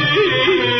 Maria.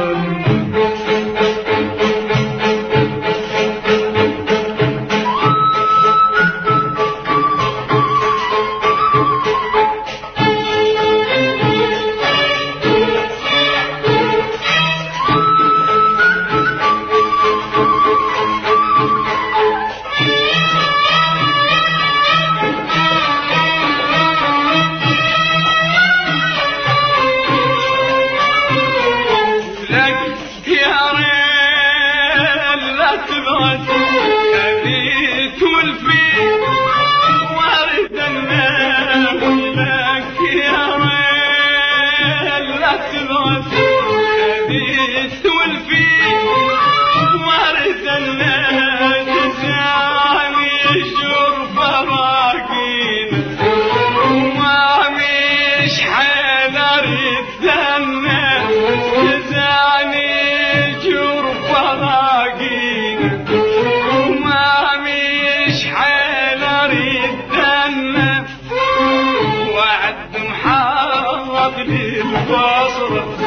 محاض للبصرة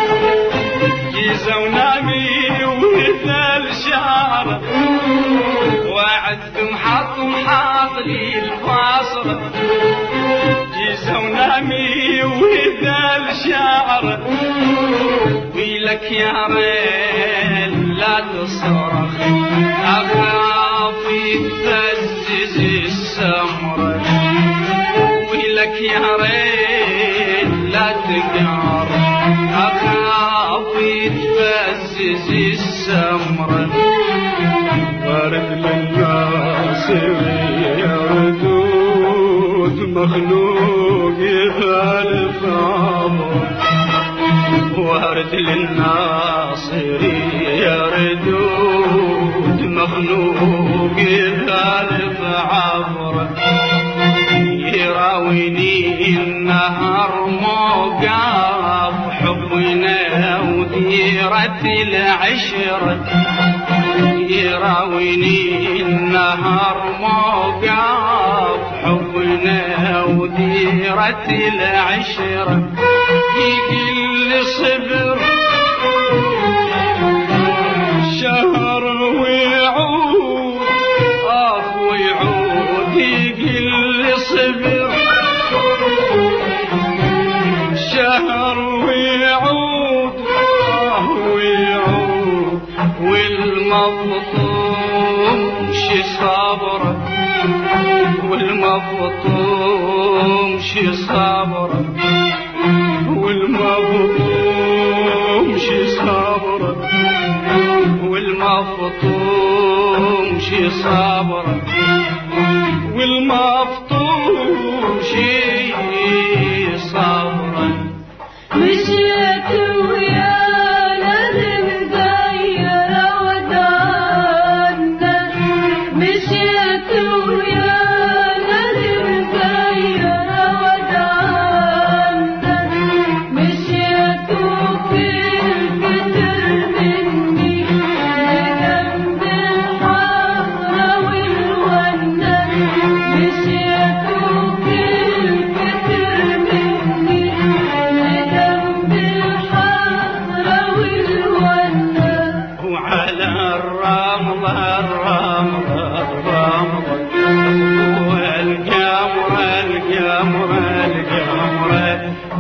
جيزة ونامي وعد محط محاط للبصرة جيزة ونامي وهذا الشعر ويلك يا ريل لا تصرخ أخاف يتزز السمرة ويلك يا ريل لا تقهر أخاف يتفزز السمرة وارد للناس يا ردود مخلوق يخالف عمره وارد للناصر ردود مخلوق يخالف عبره موقف حبنا وديرة العشرة يراويني النهر موقف حبنا وديرة العشرة شهر ويعود آه ويعود. والمظلوم شي صبره والمظلوم شي صبره والمظلوم شي صبره والمفطوم شي صبره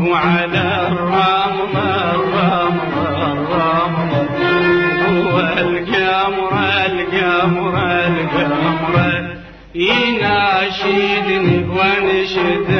وعلى الرملة الرملة الرملة والقمرة القمرة القمرة يناشدني وانشد